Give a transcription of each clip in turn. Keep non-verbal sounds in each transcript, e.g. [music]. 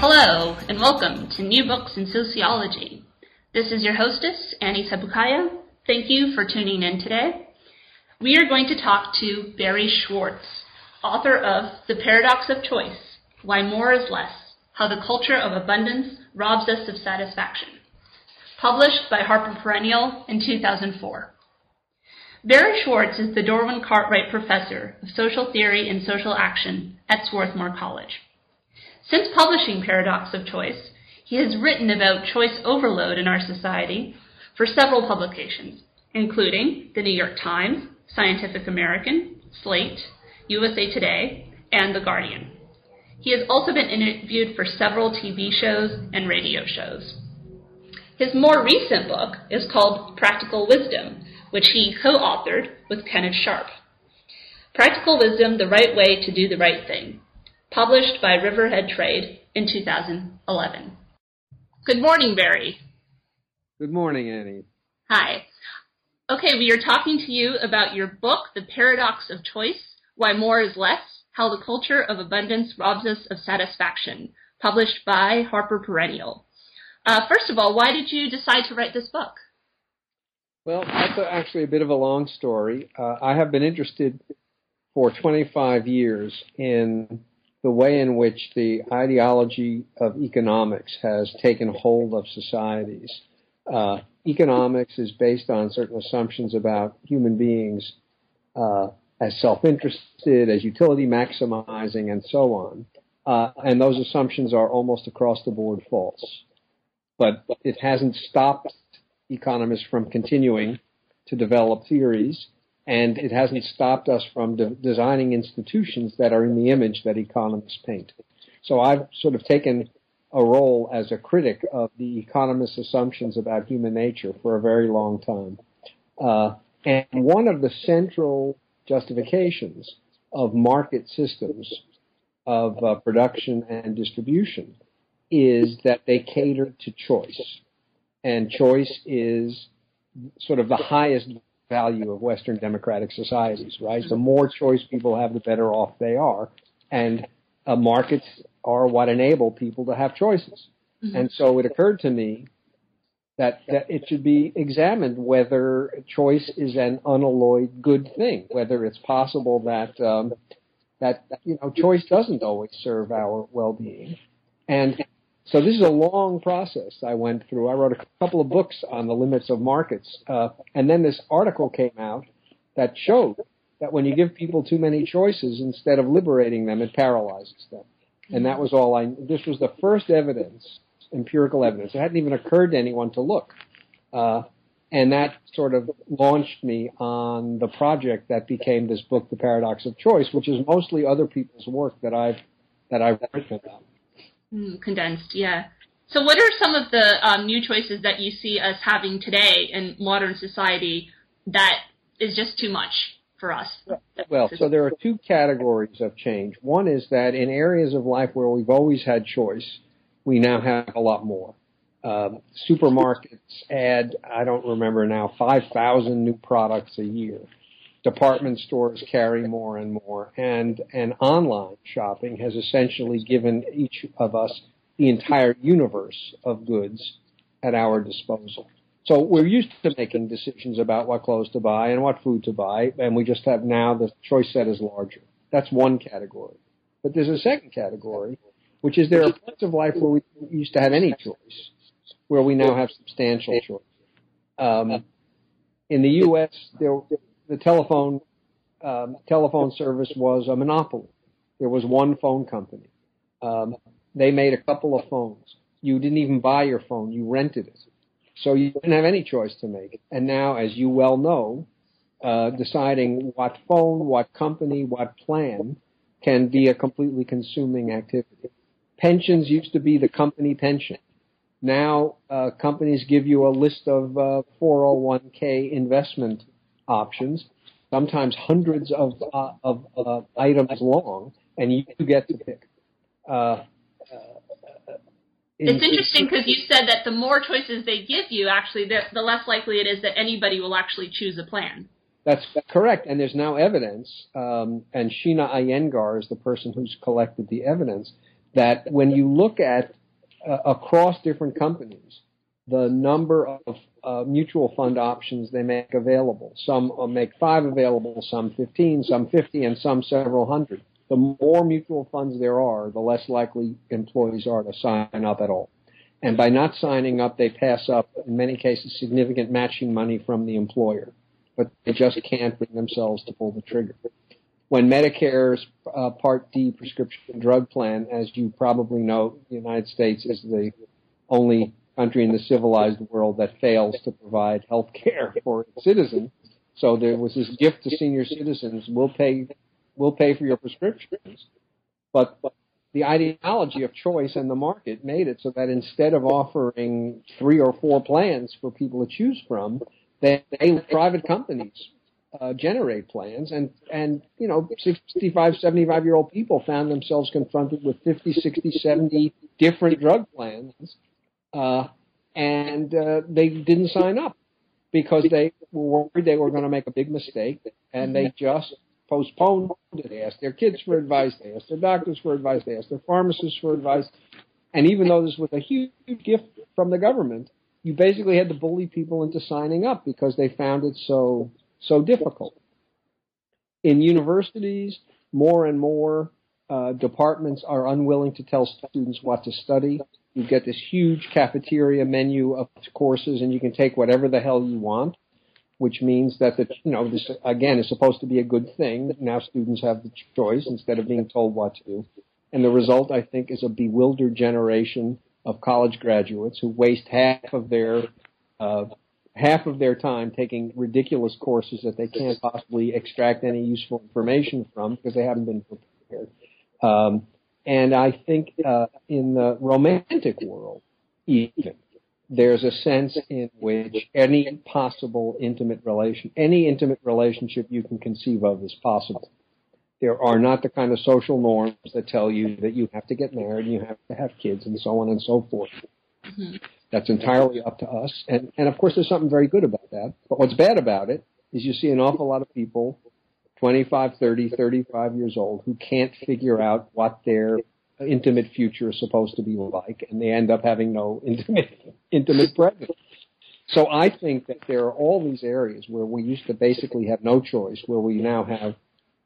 Hello, and welcome to New Books in Sociology. This is your hostess, Annie Sebukaya. Thank you for tuning in today. We are going to talk to Barry Schwartz, author of The Paradox of Choice Why More is Less How the Culture of Abundance Robs Us of Satisfaction, published by Harper Perennial in 2004. Barry Schwartz is the Dorwin Cartwright Professor of Social Theory and Social Action at Swarthmore College. Since publishing Paradox of Choice, he has written about choice overload in our society for several publications, including The New York Times, Scientific American, Slate, USA Today, and The Guardian. He has also been interviewed for several TV shows and radio shows. His more recent book is called Practical Wisdom, which he co authored with Kenneth Sharpe. Practical Wisdom The Right Way to Do the Right Thing published by Riverhead Trade in 2011. Good morning, Barry. Good morning, Annie. Hi. Okay, we are talking to you about your book, The Paradox of Choice Why More is Less How the Culture of Abundance Robs Us of Satisfaction, published by Harper Perennial. Uh, first of all, why did you decide to write this book? Well, that's actually a bit of a long story. Uh, I have been interested for 25 years in the way in which the ideology of economics has taken hold of societies. Uh, economics is based on certain assumptions about human beings uh, as self-interested, as utility maximizing, and so on. Uh, and those assumptions are almost across the board false. But it hasn't stopped economists from continuing to develop theories and it hasn't stopped us from de- designing institutions that are in the image that economists paint. So I've sort of taken a role as a critic of the economists' assumptions about human nature for a very long time. Uh, and one of the central justifications of market systems of uh, production and distribution is that they cater to choice. And choice is sort of the highest value of Western democratic societies, right? The more choice people have, the better off they are. And uh, markets are what enable people to have choices. Mm-hmm. And so it occurred to me that, that it should be examined whether choice is an unalloyed good thing, whether it's possible that, um, that, you know, choice doesn't always serve our well-being. And so this is a long process I went through. I wrote a couple of books on the limits of markets, uh, and then this article came out that showed that when you give people too many choices, instead of liberating them, it paralyzes them. And that was all I. This was the first evidence, empirical evidence. It hadn't even occurred to anyone to look, uh, and that sort of launched me on the project that became this book, The Paradox of Choice, which is mostly other people's work that I've that I've written about. Mm, condensed, yeah. So, what are some of the um, new choices that you see us having today in modern society that is just too much for us? Well, so there are two categories of change. One is that in areas of life where we've always had choice, we now have a lot more. Um, supermarkets add, I don't remember now, 5,000 new products a year department stores carry more and more, and and online shopping has essentially given each of us the entire universe of goods at our disposal. So we're used to making decisions about what clothes to buy and what food to buy, and we just have now the choice set is larger. That's one category. But there's a second category, which is there are parts of life where we used to have any choice, where we now have substantial choice. Um, in the U.S., there, the telephone um, telephone service was a monopoly. There was one phone company. Um, they made a couple of phones. You didn't even buy your phone; you rented it, so you didn't have any choice to make. And now, as you well know, uh, deciding what phone, what company, what plan can be a completely consuming activity. pensions used to be the company pension. Now uh, companies give you a list of uh, 401k investment options, sometimes hundreds of uh, of uh, items long, and you get to pick. Uh, uh, it's interesting because you said that the more choices they give you, actually, the, the less likely it is that anybody will actually choose a plan. That's correct, and there's now evidence, um, and Sheena Iyengar is the person who's collected the evidence that when you look at uh, across different companies, the number of uh, mutual fund options they make available. Some uh, make five available, some 15, some 50, and some several hundred. The more mutual funds there are, the less likely employees are to sign up at all. And by not signing up, they pass up, in many cases, significant matching money from the employer. But they just can't bring themselves to pull the trigger when Medicare's uh, Part D prescription drug plan, as you probably know, the United States is the only country in the civilized world that fails to provide health care for its citizens. So there was this gift to senior citizens: we'll pay, we'll pay for your prescriptions. But, but the ideology of choice and the market made it so that instead of offering three or four plans for people to choose from, they, they private companies uh, generate plans and and you know 65 75 year old people found themselves confronted with 50 60 70 different drug plans uh, and uh, they didn't sign up because they were worried they were going to make a big mistake and they just postponed it they asked their kids for advice they asked their doctors for advice they asked their pharmacists for advice and even though this was a huge gift from the government you basically had to bully people into signing up because they found it so so difficult. In universities, more and more uh, departments are unwilling to tell students what to study. You get this huge cafeteria menu of courses, and you can take whatever the hell you want, which means that the you know this again is supposed to be a good thing. That now students have the choice instead of being told what to do, and the result I think is a bewildered generation of college graduates who waste half of their uh, half of their time taking ridiculous courses that they can't possibly extract any useful information from because they haven't been prepared. Um, and I think uh, in the romantic world, even there's a sense in which any possible intimate relation, any intimate relationship you can conceive of is possible. There are not the kind of social norms that tell you that you have to get married, and you have to have kids, and so on and so forth. Mm-hmm. That's entirely up to us. And, and of course, there's something very good about that. But what's bad about it is you see an awful lot of people, 25, 30, 35 years old, who can't figure out what their intimate future is supposed to be like, and they end up having no [laughs] intimate, intimate present. So I think that there are all these areas where we used to basically have no choice, where we now have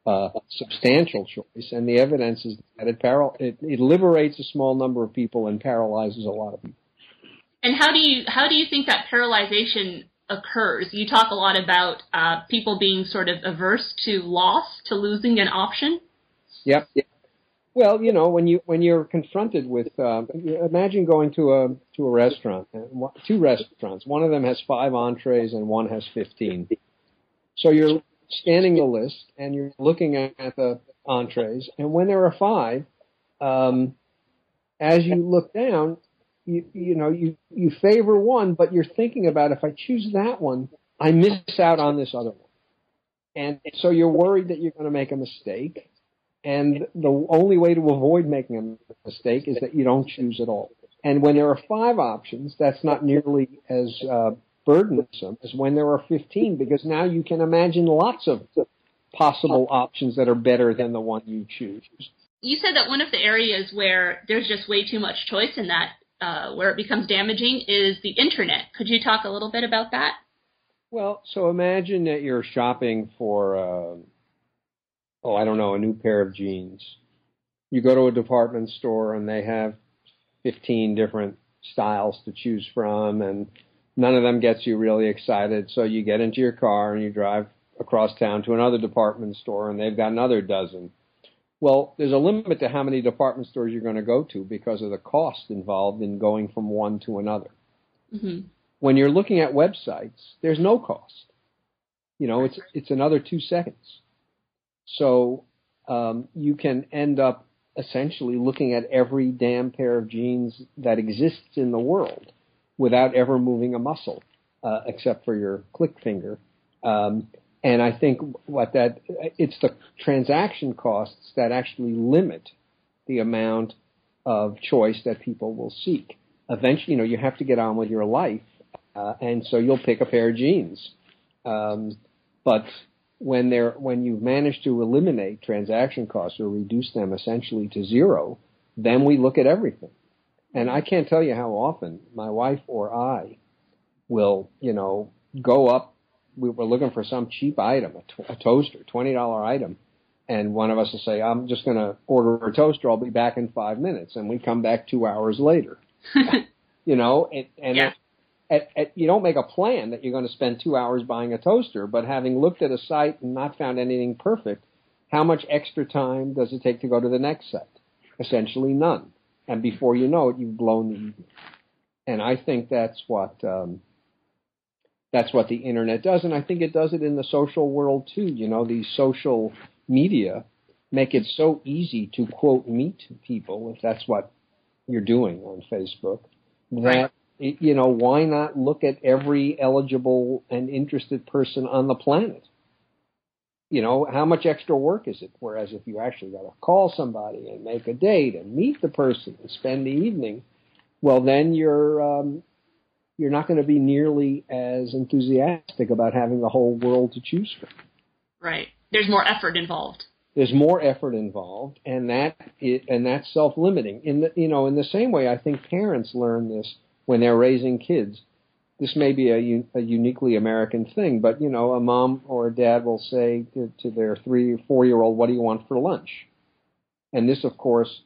uh, substantial choice, and the evidence is that it, paral- it, it liberates a small number of people and paralyzes a lot of people. And how do you how do you think that paralyzation occurs? You talk a lot about uh, people being sort of averse to loss, to losing an option. Yep. Well, you know, when you when you're confronted with, uh, imagine going to a to a restaurant, two restaurants. One of them has five entrees and one has fifteen. So you're scanning the list and you're looking at the entrees, and when there are five, um, as you look down, you you know you you favor one, but you're thinking about if I choose that one, I miss out on this other one, and so you're worried that you're going to make a mistake, and the only way to avoid making a mistake is that you don't choose at all. And when there are five options, that's not nearly as uh, burdensome as when there are 15, because now you can imagine lots of possible options that are better than the one you choose. You said that one of the areas where there's just way too much choice in that uh, where it becomes damaging is the internet. Could you talk a little bit about that? Well, so imagine that you're shopping for, uh, oh, I don't know, a new pair of jeans. You go to a department store and they have 15 different styles to choose from, and none of them gets you really excited. So you get into your car and you drive across town to another department store and they've got another dozen. Well, there's a limit to how many department stores you're going to go to because of the cost involved in going from one to another. Mm-hmm. When you're looking at websites, there's no cost. You know, it's it's another two seconds. So um, you can end up essentially looking at every damn pair of jeans that exists in the world without ever moving a muscle, uh, except for your click finger. Um, and I think what that it's the transaction costs that actually limit the amount of choice that people will seek. Eventually, you know, you have to get on with your life, uh, and so you'll pick a pair of jeans. Um, but when they're when you've managed to eliminate transaction costs or reduce them essentially to zero, then we look at everything. And I can't tell you how often my wife or I will, you know, go up. We were looking for some cheap item, a, to- a toaster, twenty dollar item, and one of us will say, "I'm just going to order a toaster. I'll be back in five minutes," and we come back two hours later. [laughs] you know, and, and Yeah. at, at, you don't make a plan that you're going to spend two hours buying a toaster, but having looked at a site and not found anything perfect, how much extra time does it take to go to the next site? Essentially none. And before you know it, you've blown the evening. And I think that's what um, that's what the internet does, and I think it does it in the social world too. You know, these social media make it so easy to quote meet people if that's what you're doing on Facebook. That Right. you know, why not look at every eligible and interested person on the planet? You know, how much extra work is it? Whereas if you actually got to call somebody and make a date and meet the person and spend the evening, well, then you're um, you're not going to be nearly as enthusiastic about having the whole world to choose from. right. There's more effort involved. There's more effort involved, and that it, and that's self-limiting. In the you know in the same way, I think parents learn this when they're raising kids. This may be a, a uniquely American thing, but you know, a mom or a dad will say to, to their three or four year old, "What do you want for lunch?" And this, of course,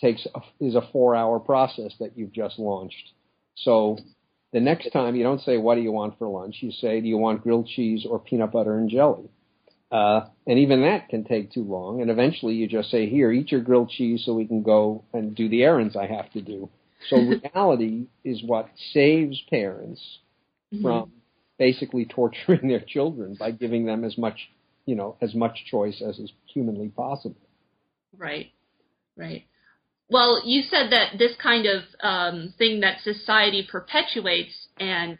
takes a, is a four-hour process that you've just launched. So the next time you don't say, "What do you want for lunch?" You say, "Do you want grilled cheese or peanut butter and jelly?" Uh, and even that can take too long. And eventually you just say, here, eat your grilled cheese so we can go and do the errands I have to do. So [laughs] reality is what saves parents from basically torturing [laughs] their children by giving them as much, you know, as much choice as is humanly possible. Right, right. Well, you said that this kind of um, thing that society perpetuates and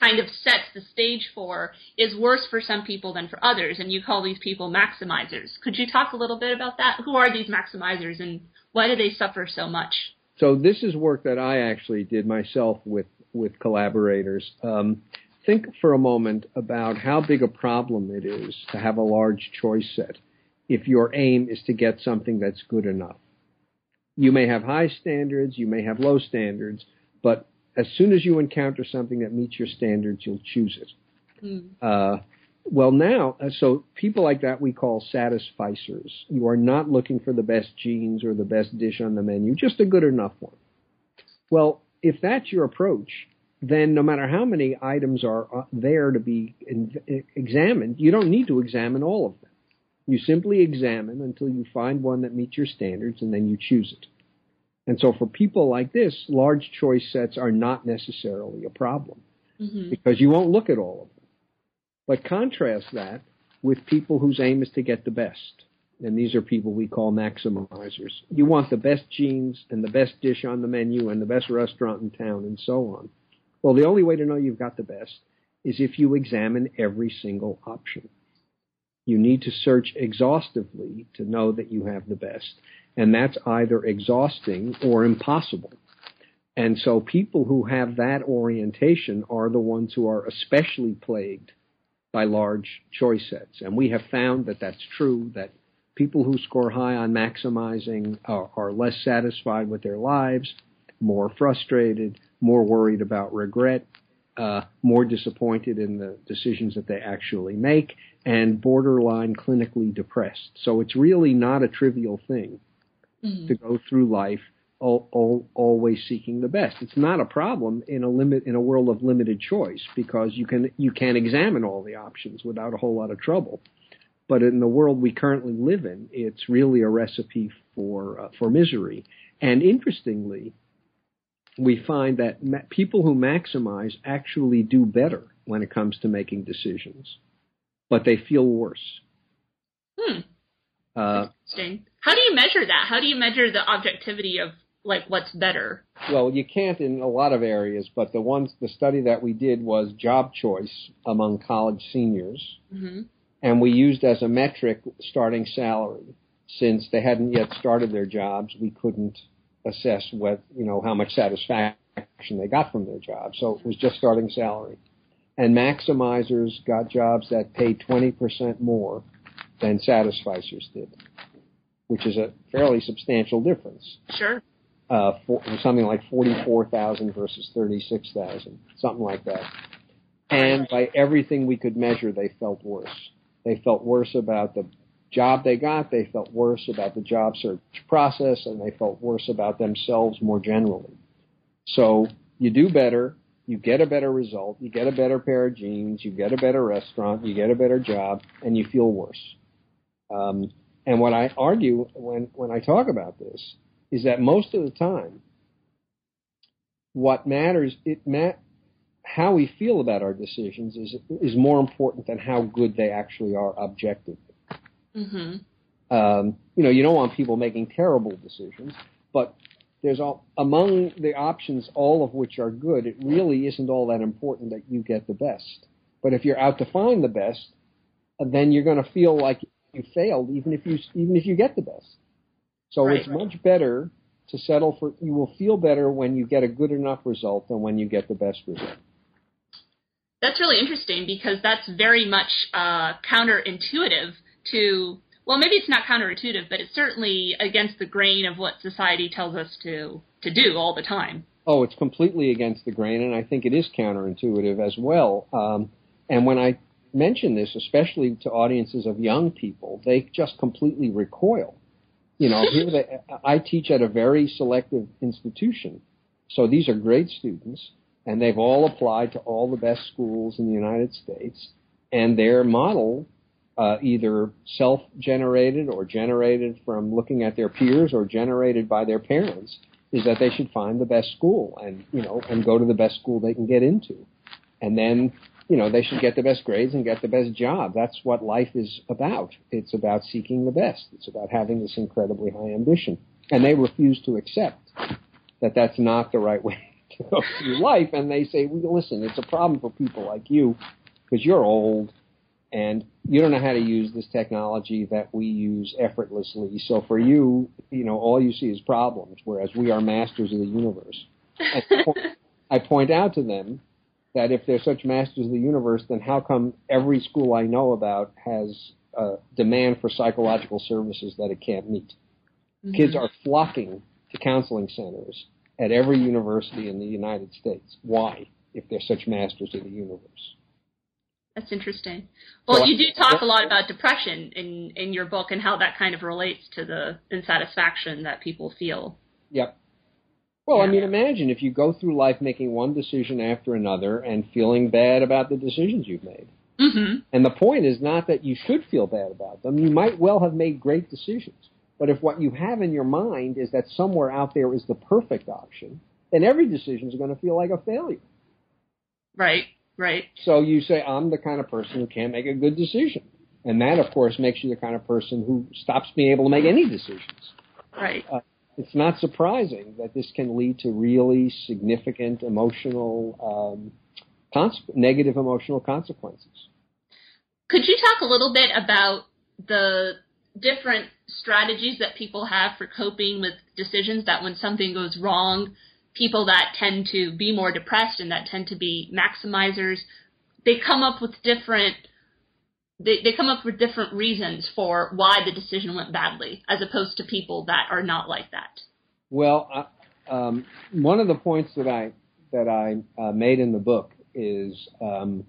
kind of sets the stage for is worse for some people than for others, and you call these people maximizers. Could you talk a little bit about that? Who are these maximizers, and why do they suffer so much? So this is work that I actually did myself with with collaborators. Um, think for a moment about how big a problem it is to have a large choice set if your aim is to get something that's good enough. You may have high standards, you may have low standards, but as soon as you encounter something that meets your standards, you'll choose it. Mm. Uh, well, now, uh, so people like that we call satisficers. You are not looking for the best jeans or the best dish on the menu, just a good enough one. Well, if that's your approach, then no matter how many items are uh, there to be in, examined, you don't need to examine all of them. You simply examine until you find one that meets your standards and then you choose it. And so for people like this, large choice sets are not necessarily a problem hmm because you won't look at all of them. But contrast that with people whose aim is to get the best. And these are people we call maximizers. You want the best jeans and the best dish on the menu and the best restaurant in town and so on. Well, the only way to know you've got the best is if you examine every single option. You need to search exhaustively to know that you have the best. And that's either exhausting or impossible. And so people who have that orientation are the ones who are especially plagued by large choice sets. And we have found that that's true, that people who score high on maximizing are, are less satisfied with their lives, more frustrated, more worried about regret, uh, more disappointed in the decisions that they actually make, and borderline clinically depressed. So it's really not a trivial thing Mhm. to go through life al- al- always seeking the best. It's not a problem in a limit in a world of limited choice because you can you can examine all the options without a whole lot of trouble. But in the world we currently live in, it's really a recipe for uh, for misery. And interestingly, we find that ma- people who maximize actually do better when it comes to making decisions, but they feel worse. Hmm. Uh, Interesting. How do you measure that? How do you measure the objectivity of like what's better? Well, you can't in a lot of areas, but the ones the study that we did was job choice among college seniors, mm-hmm. and we used as a metric starting salary. Since they hadn't yet started their jobs, we couldn't assess what you know how much satisfaction they got from their job. So it was just starting salary. And maximizers got jobs that paid 20% more than satisficers did, which is a fairly substantial difference. Sure. Uh, for, something like 44,000 versus 36,000, something like that. And by everything we could measure, they felt worse. They felt worse about the job they got, they felt worse about the job search process, and they felt worse about themselves more generally. So you do better, you get a better result, you get a better pair of jeans, you get a better restaurant, you get a better job, and you feel worse. Um, and what I argue when, when I talk about this is that most of the time, what matters, it ma- how we feel about our decisions is is more important than how good they actually are objectively. Mm-hmm. Um, you know, you don't want people making terrible decisions, but there's all among the options, all of which are good. It really isn't all that important that you get the best. But if you're out to find the best, then you're going to feel like you failed, even if you even if you get the best. So right, it's much better to settle for. You will feel better when you get a good enough result than when you get the best result. That's really interesting because that's very much uh, counterintuitive to. Well, maybe it's not counterintuitive, but it's certainly against the grain of what society tells us to to do all the time. Oh, it's completely against the grain, and I think it is counterintuitive as well. Um, and when I mention this, especially to audiences of young people, they just completely recoil. You know, here they, [laughs] I teach at a very selective institution, so these are great students, and they've all applied to all the best schools in the United States, and their model, uh, either self-generated or generated from looking at their peers or generated by their parents, is that they should find the best school and you know and go to the best school they can get into, and then you know, they should get the best grades and get the best job. That's what life is about. It's about seeking the best. It's about having this incredibly high ambition. And they refuse to accept that that's not the right way [laughs] to go through life. And they say, well, listen, it's a problem for people like you because you're old and you don't know how to use this technology that we use effortlessly. So for you, you know, all you see is problems, whereas we are masters of the universe. [laughs] I point out to them that if they're such masters of the universe, then how come every school I know about has a demand for psychological services that it can't meet? Mm-hmm. Kids are flocking to counseling centers at every university in the United States. Why, if they're such masters of the universe? That's interesting. Well, so, you do talk a lot about depression in in your book and how that kind of relates to the insatisfaction that people feel. Yep. Well, yeah. I mean, imagine if you go through life making one decision after another and feeling bad about the decisions you've made. Mm-hmm. And the point is not that you should feel bad about them. You might well have made great decisions. But if what you have in your mind is that somewhere out there is the perfect option, then every decision is going to feel like a failure. Right, right. So you say, I'm the kind of person who can't make a good decision. And that, of course, makes you the kind of person who stops being able to make any decisions. Right. Uh, it's not surprising that this can lead to really significant emotional, um, cons- negative emotional consequences. Could you talk a little bit about the different strategies that people have for coping with decisions that when something goes wrong, people that tend to be more depressed and that tend to be maximizers, they come up with different they, they come up with different reasons for why the decision went badly, as opposed to people that are not like that. Well, um, one of the points that I that I uh, made in the book is um,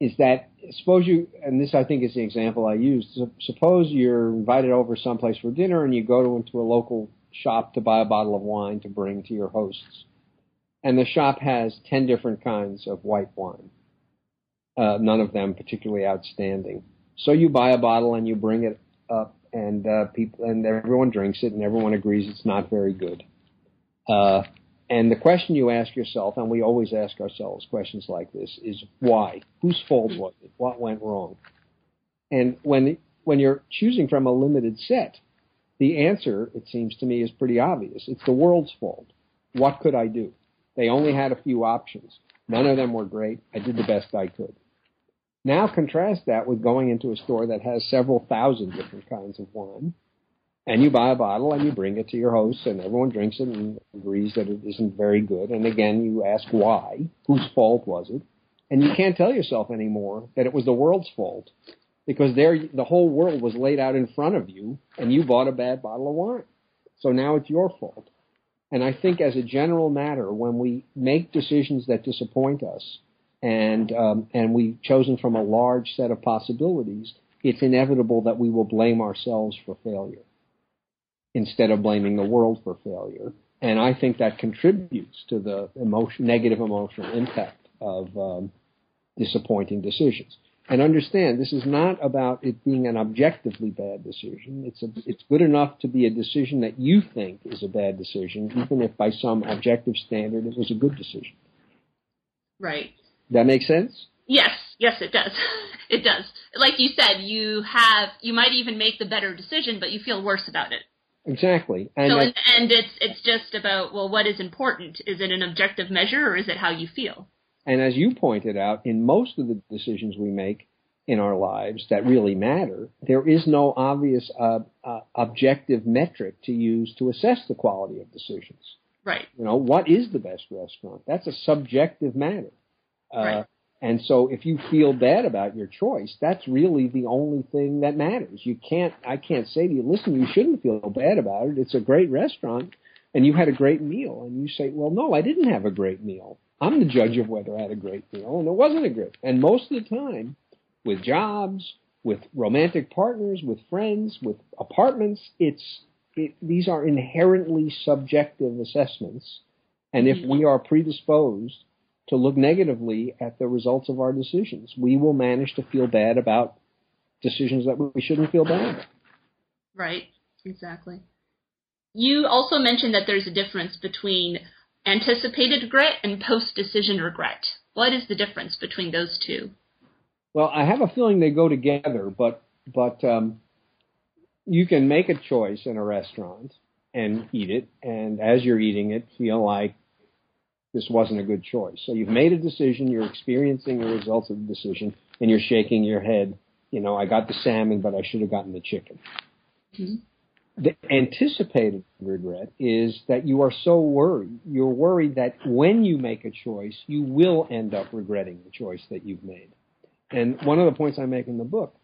is that suppose you and this I think is the example I used. Suppose you're invited over someplace for dinner and you go to, into a local shop to buy a bottle of wine to bring to your hosts, and the shop has ten different kinds of white wine uh, none of them particularly outstanding. So you buy a bottle and you bring it up, and uh, people and everyone drinks it, and everyone agrees it's not very good. Uh, and the question you ask yourself, and we always ask ourselves questions like this, is why? Whose fault was it? What went wrong? And when when you're choosing from a limited set, the answer, it seems to me, is pretty obvious. It's the world's fault. What could I do? They only had a few options. None of them were great. I did the best I could. Now contrast that with going into a store that has several thousand different kinds of wine, and you buy a bottle and you bring it to your host, and everyone drinks it and agrees that it isn't very good. And again, you ask why, whose fault was it, and you can't tell yourself anymore that it was the world's fault because there the whole world was laid out in front of you, and you bought a bad bottle of wine. So now it's your fault. And I think, as a general matter, when we make decisions that disappoint us, and um, and we've chosen from a large set of possibilities, it's inevitable that we will blame ourselves for failure instead of blaming the world for failure. And I think that contributes to the emotion, negative emotional impact of um, disappointing decisions. And understand, this is not about it being an objectively bad decision. It's a, it's good enough to be a decision that you think is a bad decision, even if by some objective standard it was a good decision. Right. That makes sense? Yes, yes, it does. [laughs] it does. Like you said, you have you might even make the better decision, but you feel worse about it. Exactly. And so, that, and it's it's just about well, what is important? Is it an objective measure, or is it how you feel? And as you pointed out, in most of the decisions we make in our lives that really matter, there is no obvious uh, uh, objective metric to use to assess the quality of decisions. Right. You know, what is the best restaurant? That's a subjective matter. Uh, right. And so if you feel bad about your choice, that's really the only thing that matters. You can't, I can't say to you, listen, you shouldn't feel bad about it. It's a great restaurant and you had a great meal. And you say, well, no, I didn't have a great meal. I'm the judge of whether I had a great meal and it wasn't a great. And most of the time with jobs, with romantic partners, with friends, with apartments, it's, it, these are inherently subjective assessments. And if we are predisposed to look negatively at the results of our decisions. We will manage to feel bad about decisions that we shouldn't feel bad about. Right, exactly. You also mentioned that there's a difference between anticipated regret and post decision regret. What is the difference between those two? Well, I have a feeling they go together, but but um, you can make a choice in a restaurant and eat it, and as you're eating it, feel like this wasn't a good choice. So you've made a decision, you're experiencing the results of the decision, and you're shaking your head. You know, I got the salmon, but I should have gotten the chicken. Mm-hmm. The anticipated regret is that you are so worried. You're worried that when you make a choice, you will end up regretting the choice that you've made. And one of the points I make in the book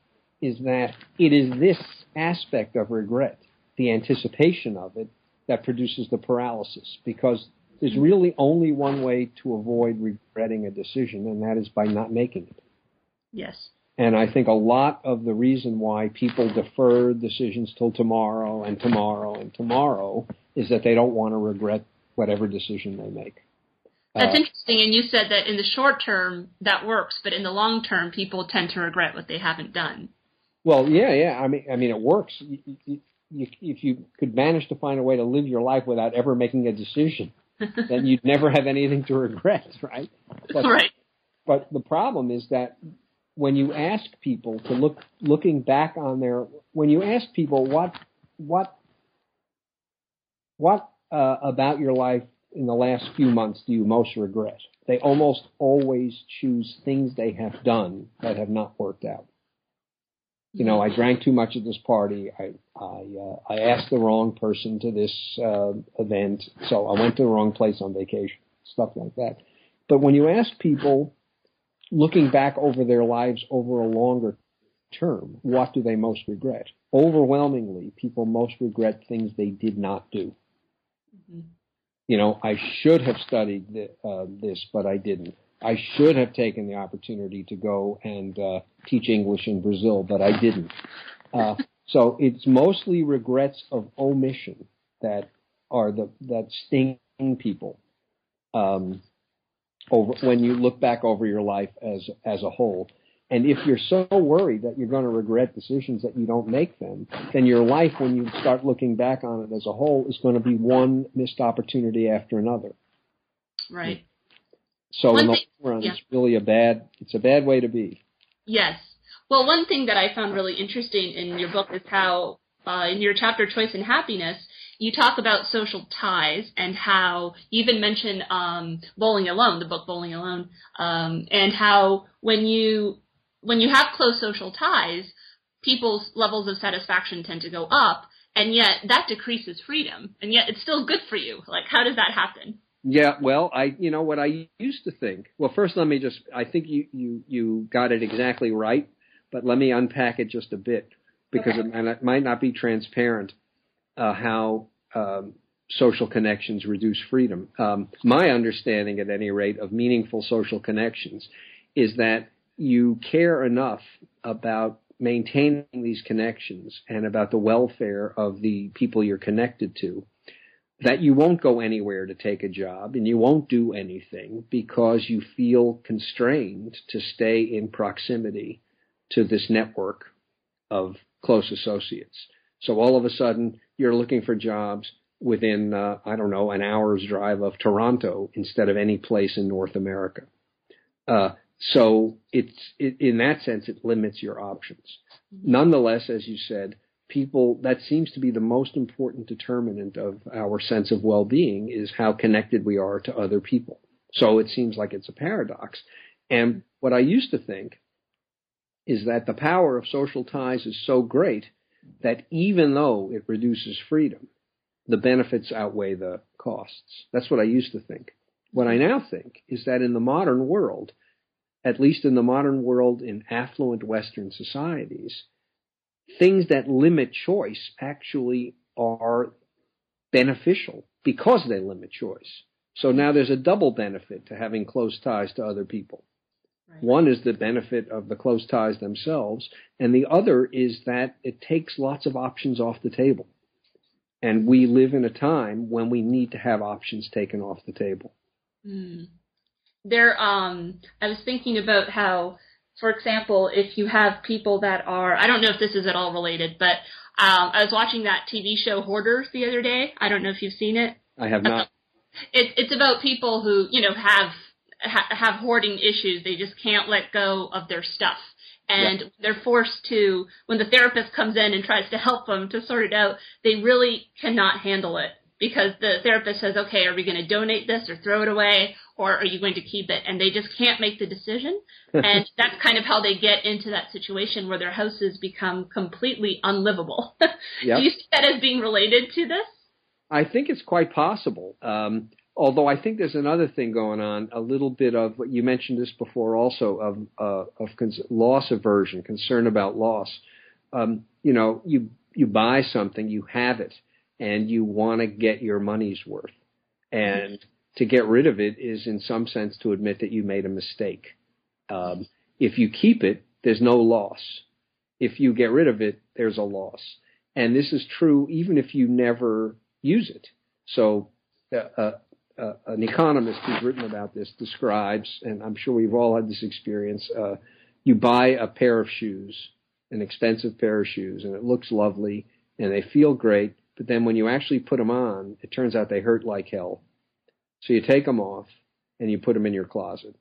is that it is this aspect of regret, the anticipation of it, that produces the paralysis because there's really only one way to avoid regretting a decision, and that is by not making it. Yes. And I think a lot of the reason why people defer decisions till tomorrow and tomorrow and tomorrow is that they don't want to regret whatever decision they make. That's uh, interesting. And you said that in the short term that works, but in the long term, people tend to regret what they haven't done. Well, yeah, yeah. I mean, I mean, it works. You, you, you, if you could manage to find a way to live your life without ever making a decision, [laughs] then you'd never have anything to regret, right? But, right. But the problem is that when you ask people to look, looking back on their, when you ask people what, what, what uh, about your life in the last few months do you most regret? They almost always choose things they have done that have not worked out you know, I drank too much at this party. I I uh, I asked the wrong person to this uh, event, so I went to the wrong place on vacation. Stuff like that. But when you ask people, looking back over their lives over a longer term, what do they most regret? Overwhelmingly, people most regret things they did not do. Mm-hmm. You know, I should have studied the, uh, this, but I didn't. I should have taken the opportunity to go and uh, teach English in Brazil, but I didn't. Uh, so it's mostly regrets of omission that are the that sting people um, over when you look back over your life as as a whole. And if you're so worried that you're going to regret decisions that you don't make them, then your life, when you start looking back on it as a whole, is going to be one missed opportunity after another. Right. So One in the long run, yeah. it's really a bad, it's a bad way to be. Yes. Well, one thing that I found really interesting in your book is how, uh, in your chapter Choice and Happiness, you talk about social ties and how you even mention um, Bowling Alone, the book Bowling Alone, um, and how when you when you have close social ties, people's levels of satisfaction tend to go up, and yet that decreases freedom, and yet it's still good for you. Like, how does that happen? Yeah, well, I you know what I used to think. Well, first let me just I think you you you got it exactly right, but let me unpack it just a bit because okay. it, might not be transparent uh, how um, social connections reduce freedom. Um, my understanding, at any rate, of meaningful social connections is that you care enough about maintaining these connections and about the welfare of the people you're connected to that you won't go anywhere to take a job and you won't do anything because you feel constrained to stay in proximity to this network of close associates. So all of a sudden you're looking for jobs within, uh, I don't know, an hour's drive of Toronto instead of any place in North America. Uh, so it's it, in that sense it limits your options. Nonetheless, as you said, people that seems to be the most important determinant of our sense of well-being is how connected we are to other people. So it seems like it's a paradox. And what I used to think is that the power of social ties is so great that even though it reduces freedom, the benefits outweigh the costs. That's what I used to think. What I now think is that in the modern world, at least in the modern world in affluent Western societies, things that limit choice actually are beneficial because they limit choice. So now there's a double benefit to having close ties to other people. One is the benefit of the close ties themselves, and the other is that it takes lots of options off the table. And we live in a time when we need to have options taken off the table. Mm. There, um, I was thinking about how for example, if you have people that are, I don't know if this is at all related, but um, I was watching that TV show Hoarders the other day. I don't know if you've seen it. I have not. It, it's about people who, you know, have ha, have hoarding issues. They just can't let go of their stuff. And yeah. they're forced to, when the therapist comes in and tries to help them to sort it out, they really cannot handle it because the therapist says, okay, are we going to donate this or throw it away or are you going to keep it? And they just can't make the decision. [laughs] and that's kind of how they get into that situation where their houses become completely unlivable. [laughs] Yep. Do you see that as being related to this? I think it's quite possible. Um, although I think there's another thing going on, a little bit of what you mentioned this before, also of uh, of cons- loss aversion, concern about loss. Um, you know, you you buy something, you have it, and you want to get your money's worth. And to get rid of it is, in some sense, to admit that you made a mistake. Um, if you keep it, there's no loss. If you get rid of it, there's a loss. And this is true even if you never use it. So, uh, uh, an economist who's written about this describes, and I'm sure we've all had this experience. Uh, you buy a pair of shoes, an expensive pair of shoes, and it looks lovely, and they feel great, but then when you actually put them on, it turns out they hurt like hell. So you take them off and you put them in your closet.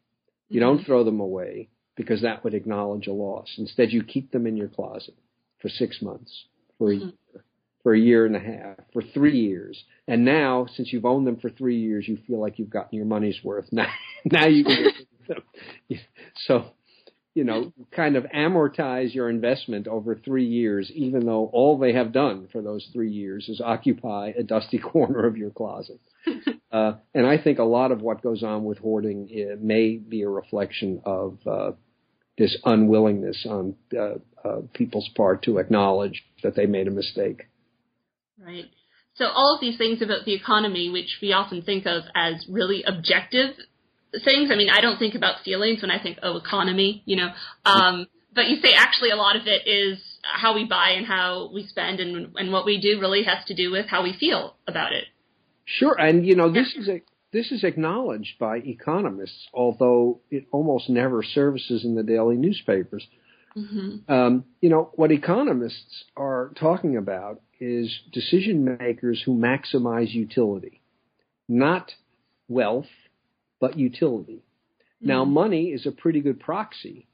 You mm-hmm. don't throw them away because that would acknowledge a loss. Instead, you keep them in your closet for six months, for a mm-hmm. year, for a year and a half, for three years. And now, since you've owned them for three years, you feel like you've gotten your money's worth. [laughs] Now, now you can. them. [laughs] So you know, kind of amortize your investment over three years, even though all they have done for those three years is occupy a dusty [laughs] corner of your closet. uh, and I think a lot of what goes on with hoarding uh, may be a reflection of uh, this unwillingness on uh, uh, people's part to acknowledge that they made a mistake. Right. So all of these things about the economy, which we often think of as really objective things. I mean, I don't think about feelings when I think, oh, economy, you know. Um, but you say actually a lot of it is how we buy and how we spend and, and what we do really has to do with how we feel about it. Sure, and you know this is a this is acknowledged by economists, although it almost never surfaces in the daily newspapers. Mm-hmm. Um, you know what economists are talking about is decision makers who maximize utility, not wealth but utility. Mm-hmm. Now, money is a pretty good proxy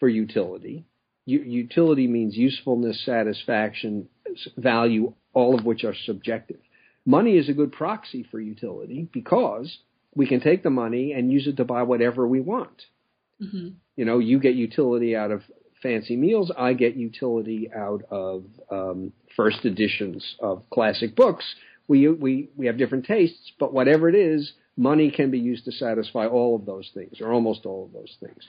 for utility utility means usefulness, satisfaction, value, all of which are subjective. Money is a good proxy for utility because we can take the money and use it to buy whatever we want. Mm-hmm. You know, you get utility out of fancy meals. I get utility out of um, first editions of classic books. We we we have different tastes, but whatever it is, money can be used to satisfy all of those things, or almost all of those things.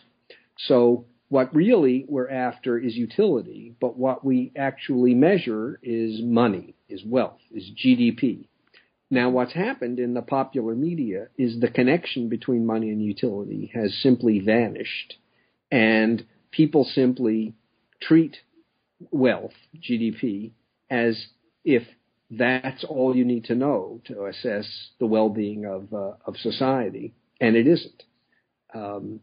So what really we're after is utility, but what we actually measure is money, is wealth, is GDP. Now, what's happened in the popular media is the connection between money and utility has simply vanished, and people simply treat wealth, GDP, as if that's all you need to know to assess the well-being of uh, of society, and it isn't. Um,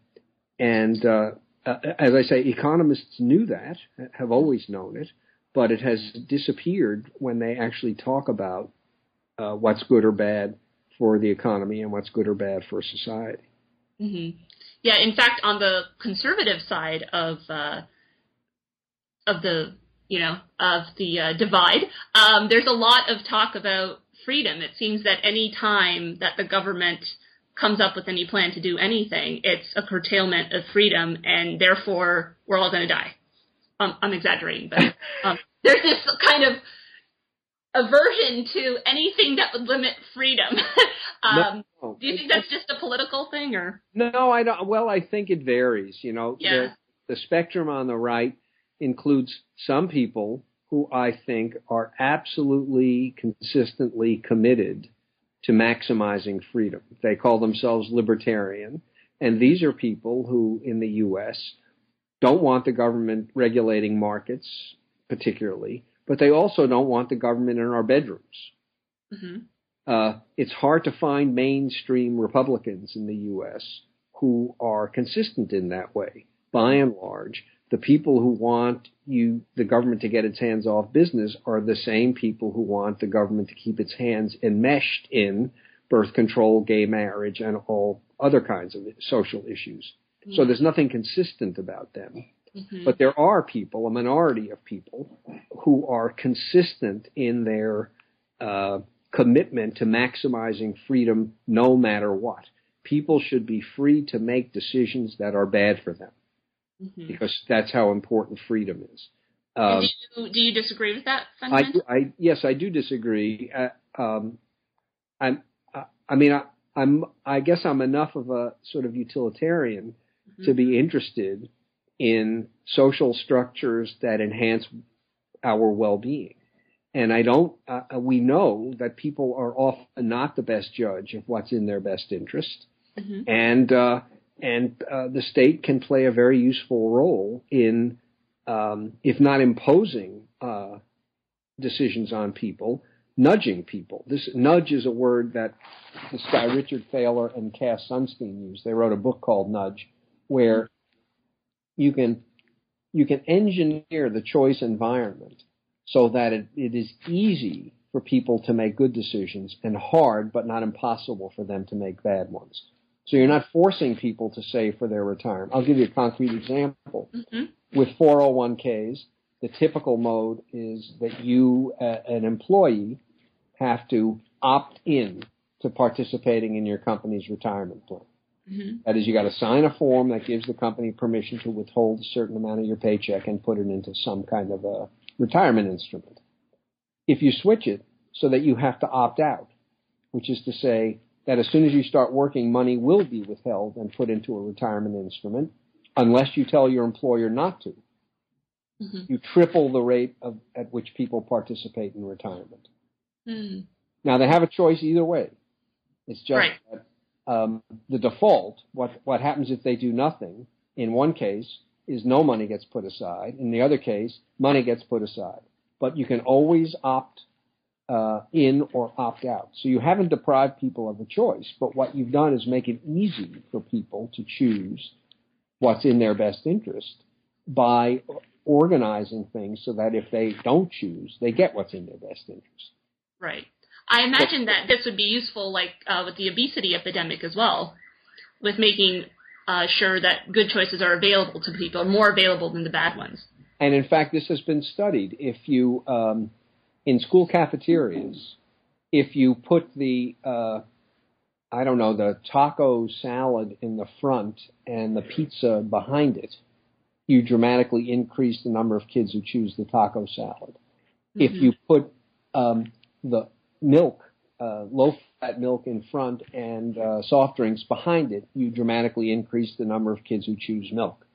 and uh, uh, as I say, economists knew that, have always known it, but it has disappeared when they actually talk about uh, what's good or bad for the economy and what's good or bad for society. Mm-hmm. Yeah, in fact, on the conservative side of uh, of the you know of the uh, divide, um, there's a lot of talk about freedom. It seems that any time that the government comes up with any plan to do anything, it's a curtailment of freedom, and therefore we're all going to die. Um, I'm exaggerating, but [laughs] um, there's this kind of aversion to anything that would limit freedom. [laughs] um, no, do you think that's just a political thing, or no? I don't. Well, I think it varies. You know, yeah. the, the spectrum on the right includes some people who I think are absolutely consistently committed to maximizing freedom. They call themselves libertarian, and these are people who, in the U.S., don't want the government regulating markets, particularly but they also don't want the government in our bedrooms. Mm-hmm. Uh, it's hard to find mainstream Republicans in the U.S. who are consistent in that way. By and large, the people who want you, the government to get its hands off business are the same people who want the government to keep its hands enmeshed in birth control, gay marriage, and all other kinds of social issues. Mm-hmm. So there's nothing consistent about them. Mm-hmm. But there are people, a minority of people, who are consistent in their uh, commitment to maximizing freedom no matter what. People should be free to make decisions that are bad for them mm-hmm. because that's how important freedom is. Um, do, you, do, you, disagree with that? I, I, yes, I do disagree. Uh, um, I'm, I, I mean, I, I'm, I guess I'm enough of a sort of utilitarian mm-hmm. to be interested in social structures that enhance our well-being. And I don't, uh, we know that people are often not the best judge of what's in their best interest. Mm-hmm. And, uh, and uh, the state can play a very useful role in, um, if not imposing uh, decisions on people, nudging people. This nudge is a word that this guy Richard Thaler and Cass Sunstein used. They wrote a book called Nudge, where you can you can engineer the choice environment so that it, it is easy for people to make good decisions and hard but not impossible for them to make bad ones. So you're not forcing people to save for their retirement. I'll give you a concrete example. Mm-hmm. With 401ks, the typical mode is that you, uh, an employee, have to opt in to participating in your company's retirement plan. Mm-hmm. That is, you got to sign a form that gives the company permission to withhold a certain amount of your paycheck and put it into some kind of a retirement instrument. If you switch it so that you have to opt out, which is to say that as soon as you start working, money will be withheld and put into a retirement instrument unless you tell your employer not to. Mm-hmm. You triple the rate of, at which people participate in retirement. Mm-hmm. Now they have a choice either way. It's just right. that um, the default, what, what happens if they do nothing, in one case, is no money gets put aside. In the other case, money gets put aside. But you can always opt uh, in or opt out. So you haven't deprived people of a choice, but what you've done is make it easy for people to choose what's in their best interest by organizing things so that if they don't choose, they get what's in their best interest. Right. I imagine that this would be useful, like uh, with the obesity epidemic as well, with making uh, sure that good choices are available to people, more available than the bad ones. And in fact, this has been studied. If you, um, in school cafeterias, if you put the, uh, I don't know, the taco salad in the front and the pizza behind it, you dramatically increase the number of kids who choose the taco salad. Mm-hmm. If you put um, the milk, uh, low fat milk in front and uh, soft drinks behind it, you dramatically increase the number of kids who choose milk.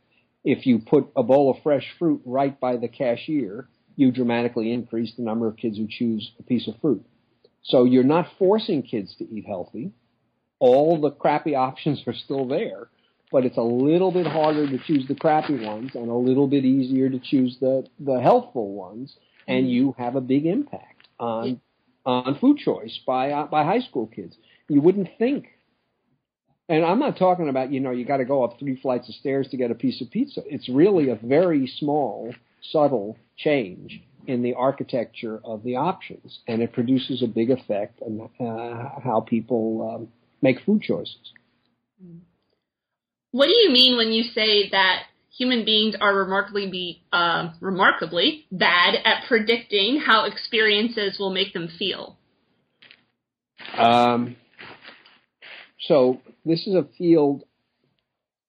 If you put a bowl of fresh fruit right by the cashier, you dramatically increase the number of kids who choose a piece of fruit. So you're not forcing kids to eat healthy. All the crappy [laughs] options are still there, but it's a little bit harder to choose the crappy ones and a little bit easier to choose the, the healthful ones. And mm-hmm. you have a big impact on, on food choice by, uh, by high school kids. You wouldn't think and I'm not talking about, you know, you got to go up three flights of stairs to get a piece of pizza. It's really a very small, subtle change in the architecture of the options, and it produces a big effect on uh, how people um, make food choices. What do you mean when you say that human beings are remarkably be, uh, remarkably bad at predicting how experiences will make them feel? Um, so this is a field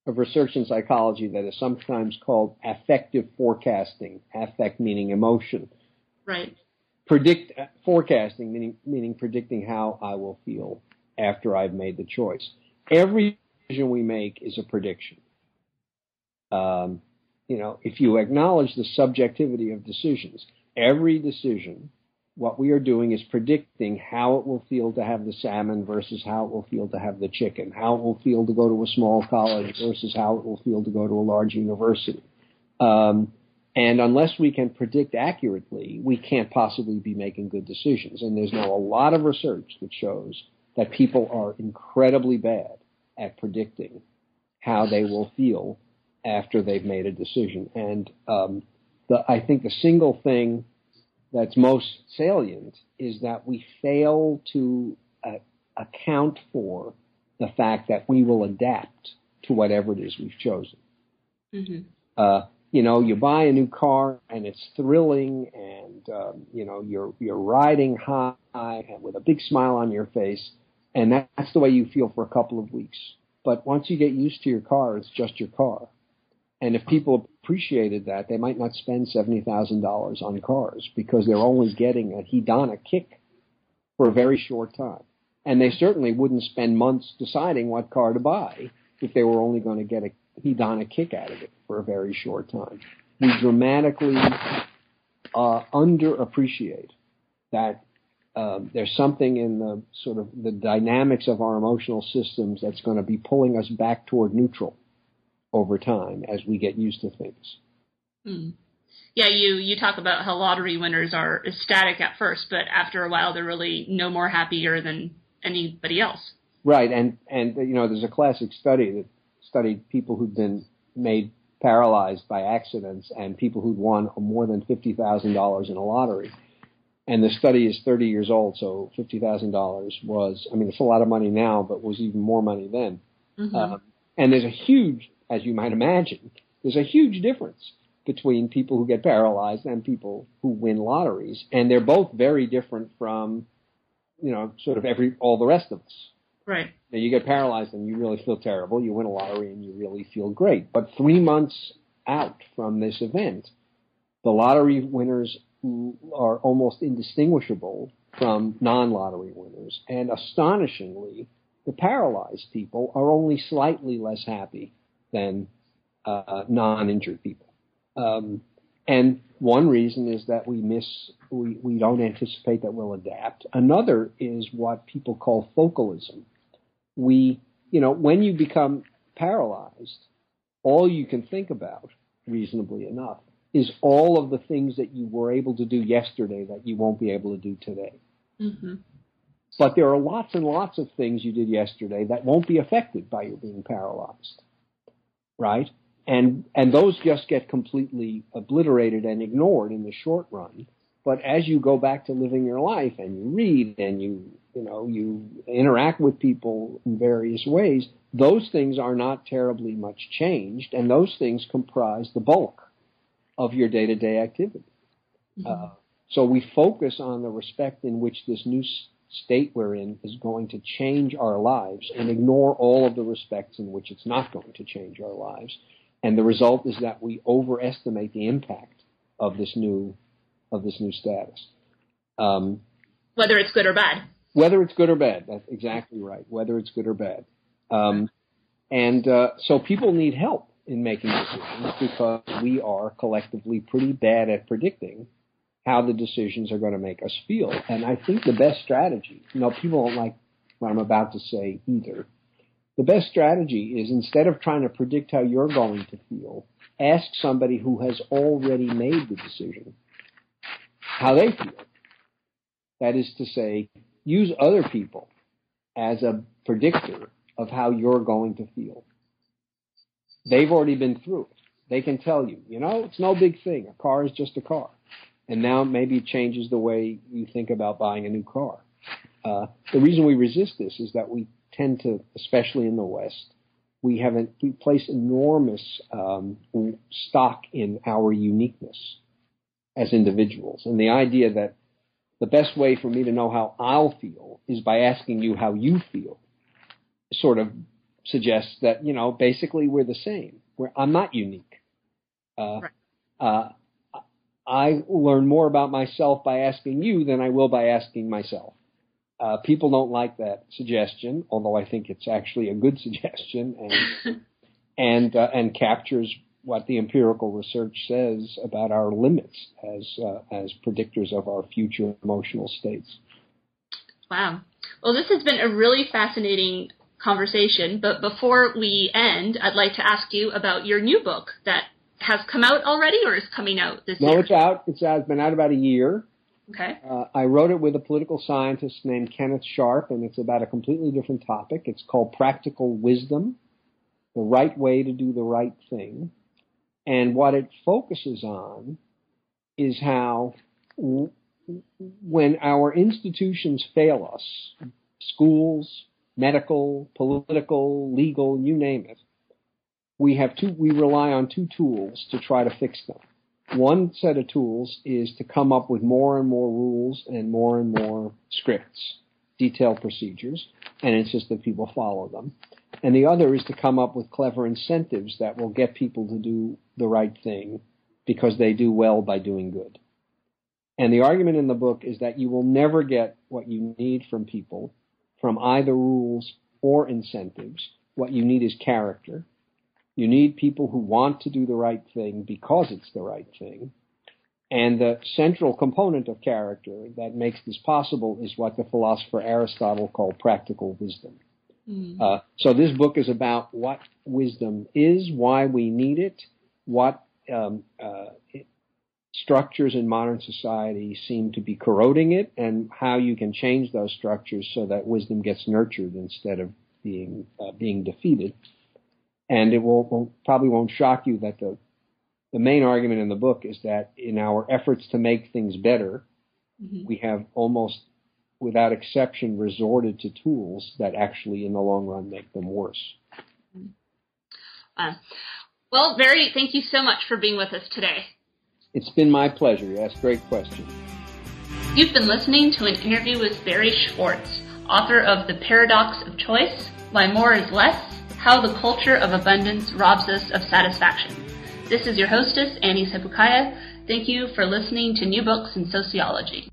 of research in psychology that is sometimes called affective forecasting. Affect meaning emotion. Right. Predict forecasting meaning meaning predicting how I will feel after I've made the choice. Every decision we make is a prediction. Um, you know, if you acknowledge the subjectivity of decisions, every decision what we are doing is predicting how it will feel to have the salmon versus how it will feel to have the chicken, how it will feel to go to a small college versus how it will feel to go to a large university. Um, and unless we can predict accurately, we can't possibly be making good decisions. And there's now a lot of research that shows that people are incredibly bad at predicting how they will feel after they've made a decision. And um, the, I think the single thing that's most salient is that we fail to uh, account for the fact that we will adapt to whatever it is we've chosen. Mm-hmm. Uh, you know, you buy a new car and it's thrilling, and um, you know you're you're riding high with a big smile on your face, and that's the way you feel for a couple of weeks. But once you get used to your car, it's just your car. And if people appreciated that, they might not spend $70,000 on cars because they're only getting a hedonic kick for a very short time. And they certainly wouldn't spend months deciding what car to buy if they were only going to get a hedonic kick out of it for a very short time. We dramatically uh, underappreciate that um, there's something in the sort of the dynamics of our emotional systems that's going to be pulling us back toward neutral over time as we get used to things. Hmm. Yeah, you you talk about how lottery winners are ecstatic at first, but after a while they're really no more happier than anybody else. Right, and and you know there's a classic study that studied people who'd been made paralyzed by accidents and people who'd won more than fifty thousand dollars in a lottery. And the study is 30 years old, so $50,000 was, I mean, it's a lot of money now, but was even more money then. Mm-hmm. Um, and there's a huge as you might imagine, there's a huge difference between people who get paralyzed and people who win lotteries, and they're both very different from, you know, sort of every all the rest of us. Right. Now you get paralyzed and you really feel terrible. You win a lottery and you really feel great. But three months out from this event, the lottery winners are almost indistinguishable from non-lottery winners, and astonishingly, the paralyzed people are only slightly less happy than uh, non-injured people. Um, and one reason is that we miss, we, we don't anticipate that we'll adapt. Another is what people call focalism. We, you know, when you become paralyzed, all you can think about, reasonably enough, is all of the things that you were able to do yesterday that you won't be able to do today. Mm-hmm. But there are lots and lots of things you did yesterday that won't be affected by your being paralyzed right? And and those just get completely obliterated and ignored in the short run. But as you go back to living your life and you read and you you know you interact with people in various ways, those things are not terribly much changed, and those things comprise the bulk of your day to day activity. Mm-hmm. Uh, so we focus on the respect in which this new state we're in is going to change our lives and ignore all of the respects in which it's not going to change our lives. And the result is that we overestimate the impact of this new of this new status. Um, whether it's good or bad. Whether it's good or bad. That's exactly right. Whether it's good or bad. Um, and uh, so people need help in making decisions because we are collectively pretty bad at predicting how the decisions are going to make us feel. And I think the best strategy, you know, people don't like what I'm about to say either. The best strategy is instead of trying to predict how you're going to feel, ask somebody who has already made the decision how they feel. That is to say, use other people as a predictor of how you're going to feel. They've already been through it. They can tell you, you know, it's no big thing. A car is just a car. And now maybe it changes the way you think about buying a new car. Uh, the reason we resist this is that we tend to, especially in the West, we have an, we place enormous um, stock in our uniqueness as individuals, and the idea that the best way for me to know how I'll feel is by asking you how you feel, sort of suggests that you know basically we're the same. We're, I'm not unique. Uh, right. uh, I learn more about myself by asking you than I will by asking myself. Uh, people don't like that suggestion, although I think it's actually a good [laughs] suggestion and and uh, and captures what the empirical research says about our limits as uh, as predictors of our future emotional states. Wow. Well, this has been a really fascinating conversation, but before we end, I'd like to ask you about your new book that has come out already or is coming out this no, year? No, it's out. It's out. It's been out about a year. Okay. Uh, I wrote it with a political scientist named Kenneth Sharpe, and it's about a completely different topic. It's called Practical Wisdom, the right way to do the right thing. And what it focuses on is how w- when our institutions fail us, schools, medical, political, legal, you name it, we have two, we rely on two tools to try to fix them. One set of tools is to come up with more and more rules and more and more scripts, detailed procedures, and insist that people follow them. And the other is to come up with clever incentives that will get people to do the right thing because they do well by doing good. And the argument in the book is that you will never get what you need from people from either rules or incentives. What you need is character. You need people who want to do the right thing because it's the right thing. And the central component of character that makes this possible is what the philosopher Aristotle called practical wisdom. Mm. Uh, so this book is about what wisdom is, why we need it, what um, uh, it, structures in modern society seem to be corroding it, and how you can change those structures so that wisdom gets nurtured instead of being uh, being defeated. And it will, will, probably won't shock you that the the main argument in the book is that in our efforts to make things better, mm-hmm. we have almost without exception resorted to tools that actually in the long run make them worse. Uh, well, Barry, thank you so much for being with us today. It's been my pleasure. You asked great questions. You've been listening to an interview with Barry Schwartz, author of The Paradox of Choice, Why More is Less, how the Culture of Abundance Robs Us of Satisfaction. This is your hostess, Annie Sepukaya. Thank you for listening to New Books in Sociology.